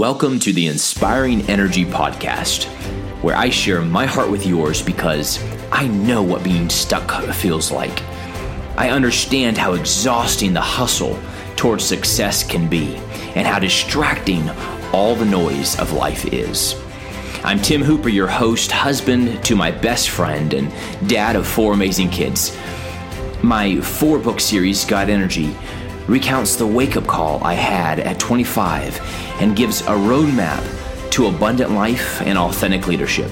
Welcome to the Inspiring Energy Podcast, where I share my heart with yours because I know what being stuck feels like. I understand how exhausting the hustle towards success can be and how distracting all the noise of life is. I'm Tim Hooper, your host, husband to my best friend, and dad of four amazing kids. My four book series, God Energy, recounts the wake up call I had at 25 and gives a roadmap to abundant life and authentic leadership.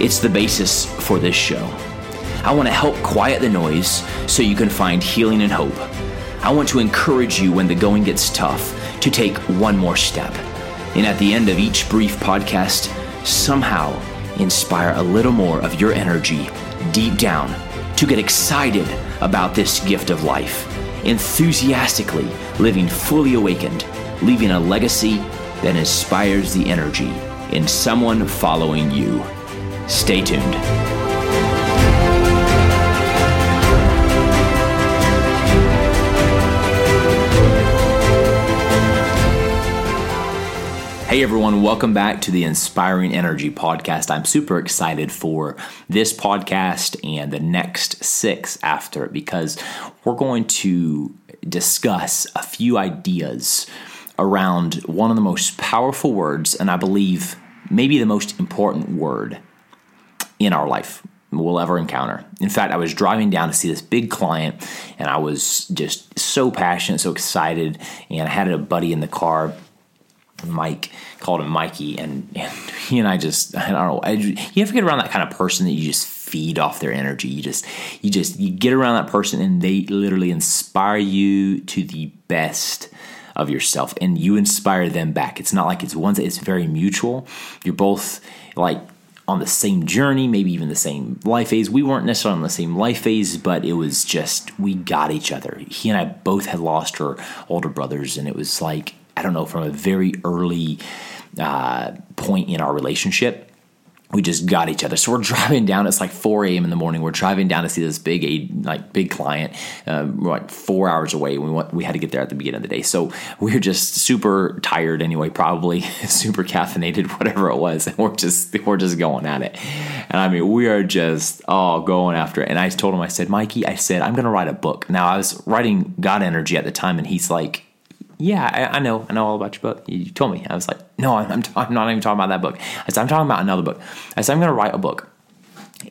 It's the basis for this show. I want to help quiet the noise so you can find healing and hope. I want to encourage you when the going gets tough to take one more step. And at the end of each brief podcast, somehow inspire a little more of your energy deep down to get excited about this gift of life enthusiastically living fully awakened, leaving a legacy that inspires the energy in someone following you. Stay tuned. Hey everyone, welcome back to the Inspiring Energy Podcast. I'm super excited for this podcast and the next six after it because we're going to discuss a few ideas around one of the most powerful words, and I believe maybe the most important word in our life we'll ever encounter. In fact, I was driving down to see this big client, and I was just so passionate, so excited, and I had a buddy in the car Mike called him Mikey, and, and he and I just I don't know. I, you ever get around that kind of person that you just feed off their energy? You just you just you get around that person, and they literally inspire you to the best of yourself, and you inspire them back. It's not like it's one; it's very mutual. You're both like on the same journey, maybe even the same life phase. We weren't necessarily on the same life phase, but it was just we got each other. He and I both had lost our older brothers, and it was like I don't know, from a very early uh, point in our relationship, we just got each other. So we're driving down. It's like 4 a.m. in the morning. We're driving down to see this big, like big client. Um, we're like four hours away. We went, we had to get there at the beginning of the day. So we are just super tired anyway, probably super caffeinated, whatever it was. And we're just we're just going at it. And I mean, we are just oh going after it. And I told him, I said, Mikey, I said I'm gonna write a book. Now I was writing God Energy at the time, and he's like yeah, I, I, know, I know all about your book. You, told me. I was like, no, I'm, I'm, I'm, not even talking about that book. I said, I'm talking about another book. I said, I'm going to write a book.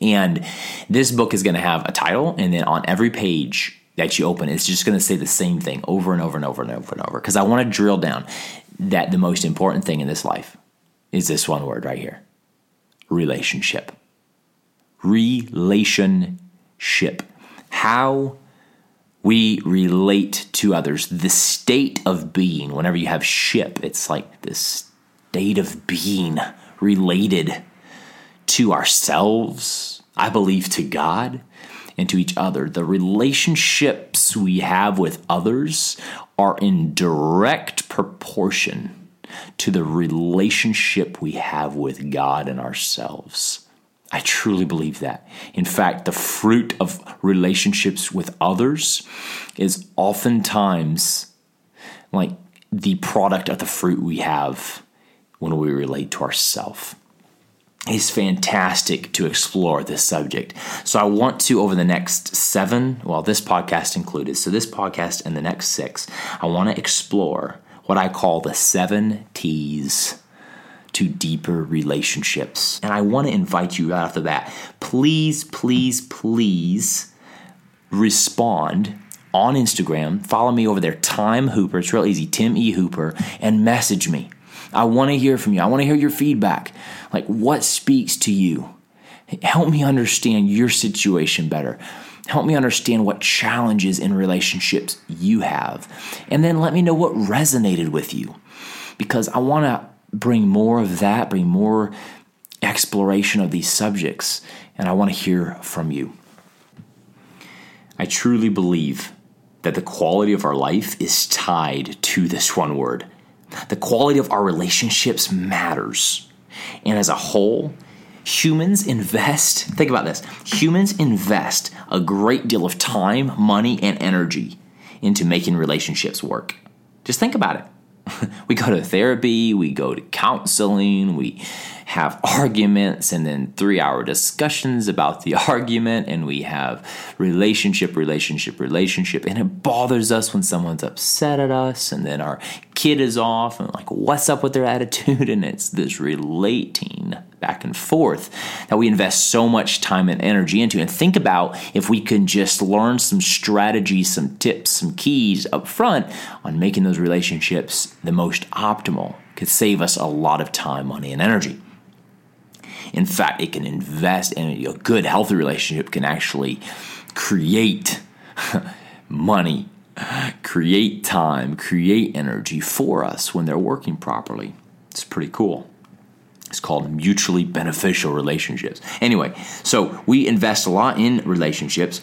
And this book is going to have a title, and then on every page that you open, it's just going to say the same thing over and over and over and over and over. Because I want to drill down that the most important thing in this life is this one word right here relationship. Relationship. How we relate to others. The state of being, whenever you have ship, it's like this state of being related to ourselves, I believe to God and to each other. The relationships we have with others are in direct proportion to the relationship we have with God and ourselves. I truly believe that. In fact, the fruit of relationships with others is oftentimes like the product of the fruit we have when we relate to ourselves. It's fantastic to explore this subject. So, I want to, over the next seven, well, this podcast included, so this podcast and the next six, I want to explore what I call the seven T's to deeper relationships. And I want to invite you right off the bat please, please, please respond on Instagram. Follow me over there, Time Hooper. It's real easy, Tim E. Hooper, and message me. I want to hear from you. I want to hear your feedback. Like, what speaks to you? Help me understand your situation better. Help me understand what challenges in relationships you have. And then let me know what resonated with you. Because I want to bring more of that, bring more exploration of these subjects, and I want to hear from you. I truly believe that the quality of our life is tied to this one word. The quality of our relationships matters. And as a whole, humans invest, think about this humans invest a great deal of time, money, and energy into making relationships work. Just think about it. we go to therapy, we go to counseling, we have arguments and then three hour discussions about the argument, and we have relationship, relationship, relationship. And it bothers us when someone's upset at us, and then our kid is off, and like, what's up with their attitude? And it's this relating back and forth that we invest so much time and energy into. And think about if we can just learn some strategies, some tips, some keys up front on making those relationships the most optimal, could save us a lot of time, money, and energy. In fact, it can invest in a good, healthy relationship can actually create money, create time, create energy for us when they're working properly. It's pretty cool. It's called mutually beneficial relationships. Anyway, so we invest a lot in relationships.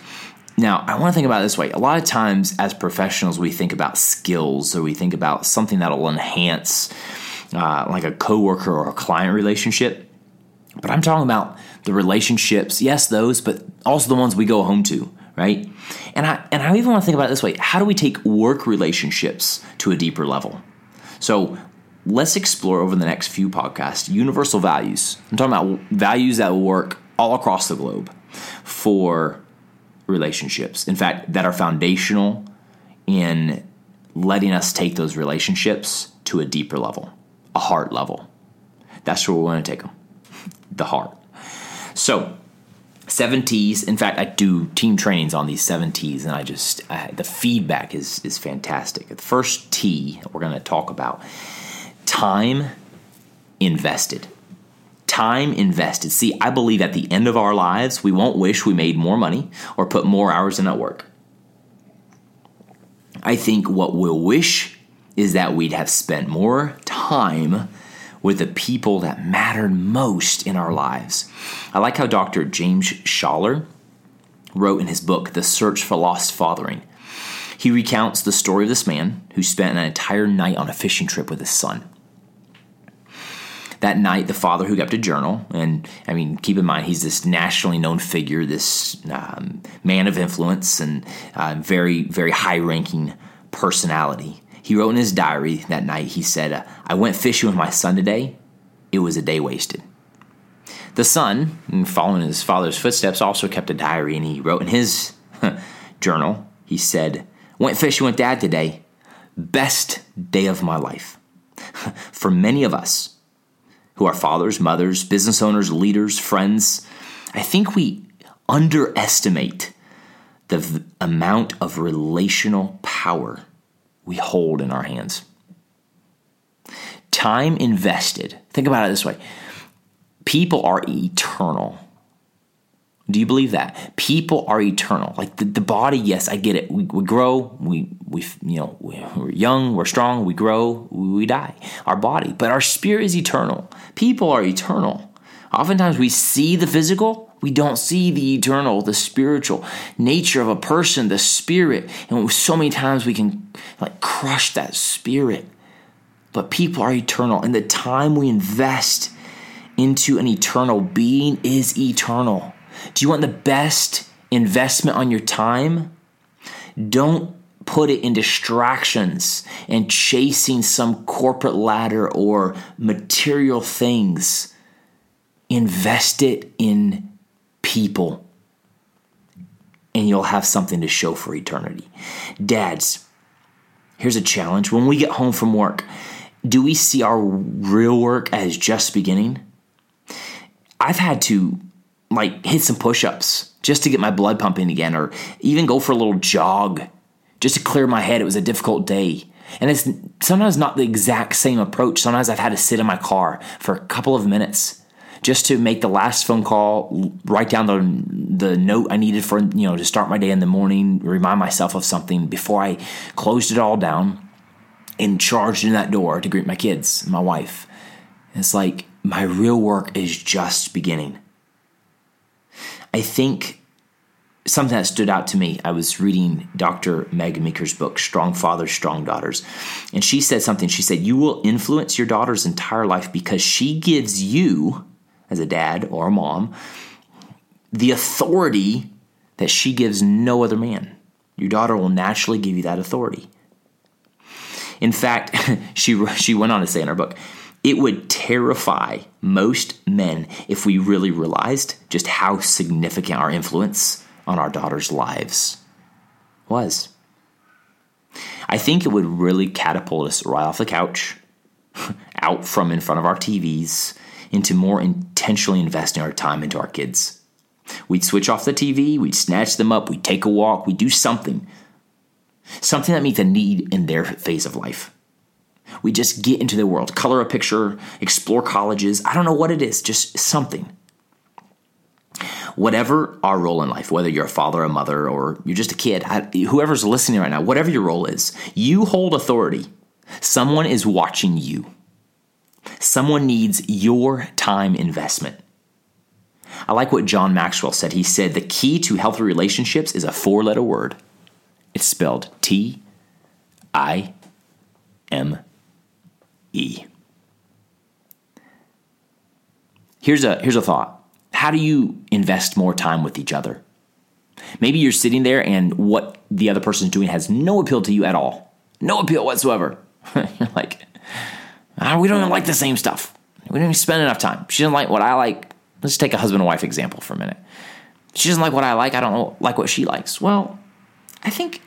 Now, I want to think about this way. A lot of times, as professionals, we think about skills or we think about something that'll enhance, uh, like a coworker or a client relationship. But I'm talking about the relationships, yes, those, but also the ones we go home to, right? And I and I even want to think about it this way: How do we take work relationships to a deeper level? So let's explore over the next few podcasts universal values. I'm talking about values that work all across the globe for relationships. In fact, that are foundational in letting us take those relationships to a deeper level, a heart level. That's where we want to take them the heart. So, seven T's. In fact, I do team trainings on these seven T's, and I just I, the feedback is is fantastic. The first T we're going to talk about time invested. Time invested. See, I believe at the end of our lives, we won't wish we made more money or put more hours in at work. I think what we'll wish is that we'd have spent more time with the people that mattered most in our lives. I like how Dr. James Schaller wrote in his book, The Search for Lost Fathering. He recounts the story of this man who spent an entire night on a fishing trip with his son. That night, the father who kept a journal, and I mean, keep in mind, he's this nationally known figure, this um, man of influence, and uh, very, very high ranking personality. He wrote in his diary that night, he said, I went fishing with my son today. It was a day wasted. The son, following his father's footsteps, also kept a diary and he wrote in his journal, he said, Went fishing with dad today. Best day of my life. For many of us who are fathers, mothers, business owners, leaders, friends, I think we underestimate the v- amount of relational power we hold in our hands. Time invested, think about it this way people are eternal. Do you believe that? People are eternal. Like the, the body, yes, I get it. We, we grow, we, we you know, we're young, we're strong, we grow, we die. Our body, but our spirit is eternal. People are eternal. Oftentimes we see the physical, we don't see the eternal, the spiritual nature of a person, the spirit. And so many times we can like crush that spirit. But people are eternal, and the time we invest into an eternal being is eternal. Do you want the best investment on your time? Don't put it in distractions and chasing some corporate ladder or material things. Invest it in people, and you'll have something to show for eternity. Dads, here's a challenge. When we get home from work, do we see our real work as just beginning? I've had to like hit some push-ups just to get my blood pumping again or even go for a little jog just to clear my head. It was a difficult day. And it's sometimes not the exact same approach. Sometimes I've had to sit in my car for a couple of minutes just to make the last phone call, write down the the note I needed for you know to start my day in the morning, remind myself of something before I closed it all down and charged in that door to greet my kids, my wife. It's like my real work is just beginning. I think something that stood out to me. I was reading Dr. Meg Meeker's book, Strong Fathers, Strong Daughters, and she said something. She said, You will influence your daughter's entire life because she gives you as a dad or a mom the authority that she gives no other man. Your daughter will naturally give you that authority. In fact, she, she went on to say in her book, it would terrify most men if we really realized just how significant our influence on our daughters' lives was. I think it would really catapult us right off the couch, out from in front of our TVs, into more intentionally investing our time into our kids. We'd switch off the TV, we'd snatch them up, we'd take a walk, we'd do something. Something that meets a need in their phase of life. We just get into the world, color a picture, explore colleges. I don't know what it is, just something. Whatever our role in life, whether you're a father, a mother, or you're just a kid, whoever's listening right now, whatever your role is, you hold authority. Someone is watching you. Someone needs your time investment. I like what John Maxwell said. He said the key to healthy relationships is a four letter word. It's spelled T I M E. Here's a, here's a thought How do you invest more time with each other? Maybe you're sitting there and what the other person's doing has no appeal to you at all. No appeal whatsoever. you're like, ah, we don't even like the same stuff. We don't even spend enough time. She doesn't like what I like. Let's take a husband and wife example for a minute. She doesn't like what I like. I don't like what she likes. Well, I think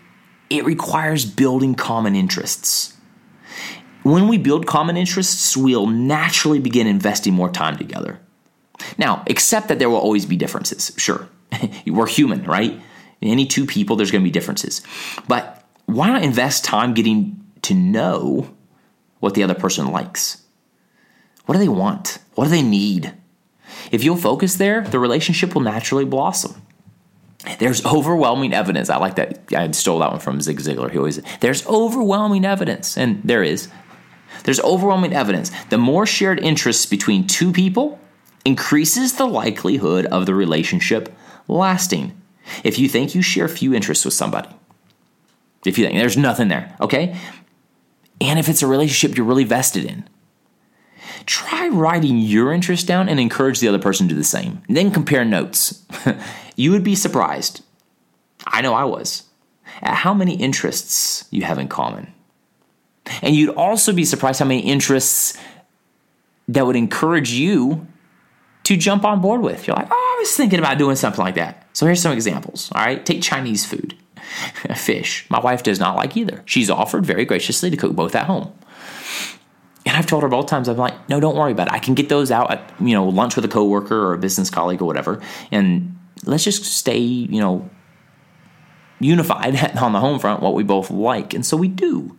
it requires building common interests. When we build common interests, we'll naturally begin investing more time together. Now, accept that there will always be differences. Sure, we're human, right? Any two people, there's going to be differences. But why not invest time getting to know what the other person likes? What do they want? What do they need? If you'll focus there, the relationship will naturally blossom. There's overwhelming evidence. I like that. I stole that one from Zig Ziglar. He always there's overwhelming evidence, and there is there's overwhelming evidence. The more shared interests between two people increases the likelihood of the relationship lasting. If you think you share few interests with somebody, if you think there's nothing there, okay? And if it's a relationship you're really vested in, try writing your interest down and encourage the other person to do the same. And then compare notes. you would be surprised. I know I was. At how many interests you have in common. And you'd also be surprised how many interests that would encourage you to jump on board with. You're like, oh, I was thinking about doing something like that. So here's some examples. All right, take Chinese food, fish. My wife does not like either. She's offered very graciously to cook both at home. And I've told her both times, I'm like, no, don't worry about it. I can get those out at, you know, lunch with a coworker or a business colleague or whatever. And let's just stay, you know, unified on the home front, what we both like. And so we do.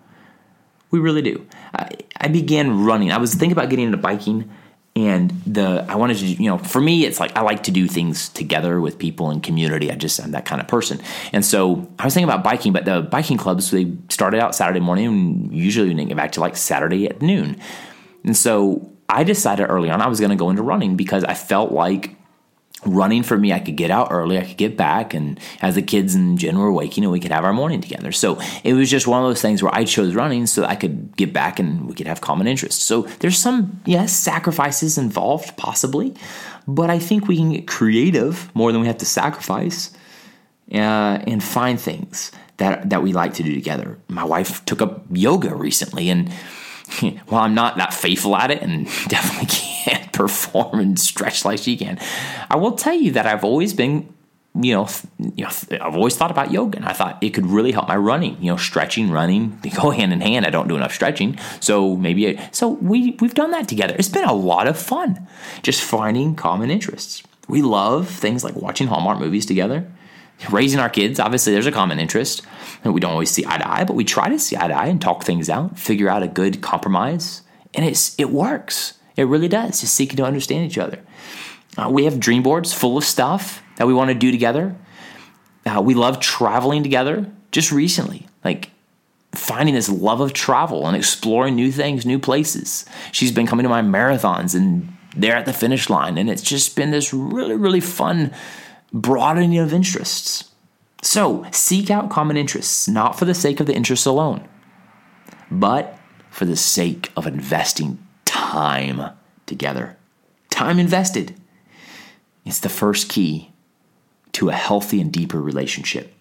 We really do. I, I began running. I was thinking about getting into biking, and the I wanted to, you know, for me, it's like I like to do things together with people in community. I just i'm that kind of person, and so I was thinking about biking. But the biking clubs they started out Saturday morning, and usually we didn't get back to like Saturday at noon, and so I decided early on I was going to go into running because I felt like running for me, I could get out early, I could get back, and as the kids and Jen were waking, and we could have our morning together. So it was just one of those things where I chose running so I could get back and we could have common interests. So there's some, yes, sacrifices involved, possibly, but I think we can get creative more than we have to sacrifice uh, and find things that that we like to do together. My wife took up yoga recently, and while I'm not that faithful at it and definitely can't perform and stretch like she can, I will tell you that I've always been, you know, you know, I've always thought about yoga and I thought it could really help my running. You know, stretching, running, they go hand in hand. I don't do enough stretching, so maybe so we we've done that together. It's been a lot of fun, just finding common interests. We love things like watching Hallmark movies together raising our kids, obviously, there's a common interest. And we don't always see eye to eye, but we try to see eye to eye and talk things out, figure out a good compromise. And it's it works. It really does. Just seeking to understand each other. Uh, we have dream boards full of stuff that we want to do together. Uh, we love traveling together. Just recently, like finding this love of travel and exploring new things, new places. She's been coming to my marathons and they're at the finish line. And it's just been this really, really fun broadening of interests. So seek out common interests, not for the sake of the interests alone, but for the sake of investing time together. Time invested. It's the first key to a healthy and deeper relationship.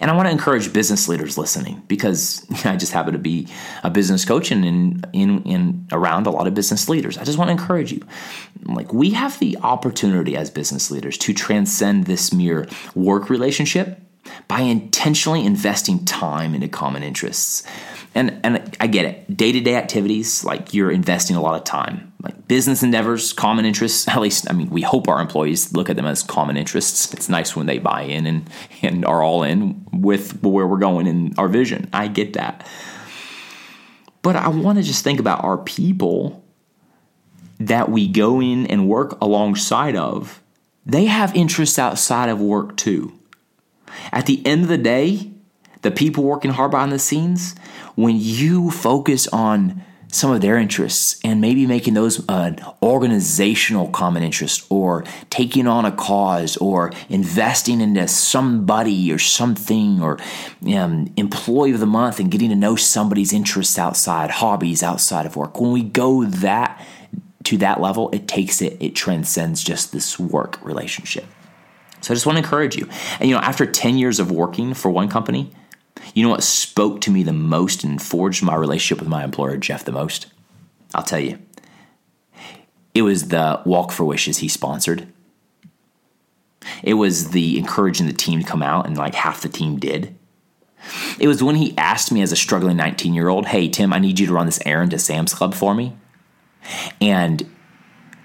And I want to encourage business leaders listening because I just happen to be a business coach and in, in, in around a lot of business leaders. I just want to encourage you. Like we have the opportunity as business leaders to transcend this mere work relationship by intentionally investing time into common interests. And and I get it. Day-to-day activities, like you're investing a lot of time. Like business endeavors, common interests, at least I mean, we hope our employees look at them as common interests. It's nice when they buy in and and are all in with where we're going in our vision. I get that. But I want to just think about our people that we go in and work alongside of. They have interests outside of work too. At the end of the day, the people working hard behind the scenes, when you focus on some of their interests and maybe making those an organizational common interest or taking on a cause or investing into somebody or something or um, employee of the month and getting to know somebody's interests outside hobbies outside of work. When we go that to that level it takes it it transcends just this work relationship so I just want to encourage you. And you know, after 10 years of working for one company, you know what spoke to me the most and forged my relationship with my employer, Jeff, the most? I'll tell you. It was the Walk for Wishes he sponsored. It was the encouraging the team to come out, and like half the team did. It was when he asked me as a struggling 19 year old, Hey, Tim, I need you to run this errand to Sam's Club for me. And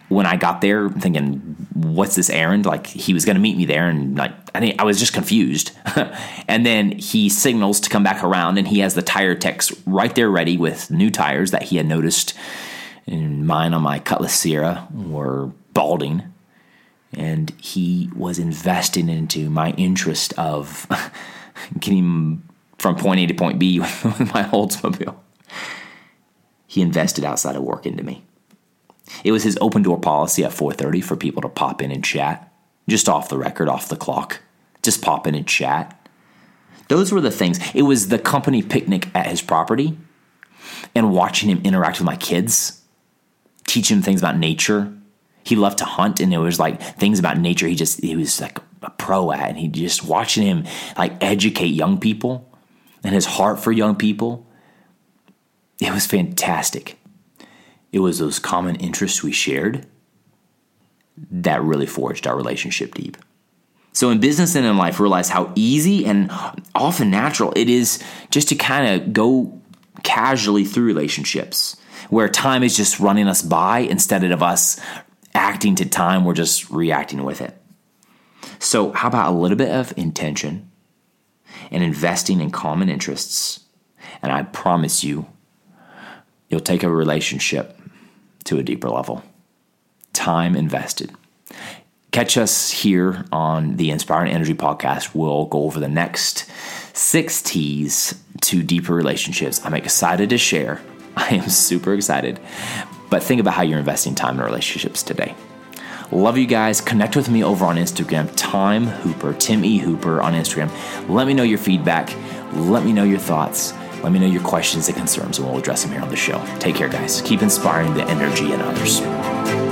when I got there, thinking, "What's this errand?" Like he was going to meet me there, and like I think I was just confused. and then he signals to come back around, and he has the tire techs right there ready with new tires that he had noticed. And mine on my Cutlass Ciera were balding, and he was investing into my interest of getting from point A to point B with my Oldsmobile. He invested outside of work into me. It was his open door policy at 4:30 for people to pop in and chat, just off the record, off the clock. Just pop in and chat. Those were the things. It was the company picnic at his property and watching him interact with my kids, teaching him things about nature. He loved to hunt and it was like things about nature he just he was like a pro at and he just watching him like educate young people and his heart for young people. It was fantastic. It was those common interests we shared that really forged our relationship deep. So, in business and in life, realize how easy and often natural it is just to kind of go casually through relationships where time is just running us by instead of us acting to time, we're just reacting with it. So, how about a little bit of intention and investing in common interests? And I promise you, you'll take a relationship to a deeper level. Time invested. Catch us here on the Inspiring Energy podcast. We'll go over the next six T's to deeper relationships. I'm excited to share. I am super excited. But think about how you're investing time in relationships today. Love you guys. Connect with me over on Instagram, Time Hooper, Tim E. Hooper on Instagram. Let me know your feedback. Let me know your thoughts. Let me know your questions and concerns, and we'll address them here on the show. Take care, guys. Keep inspiring the energy in others.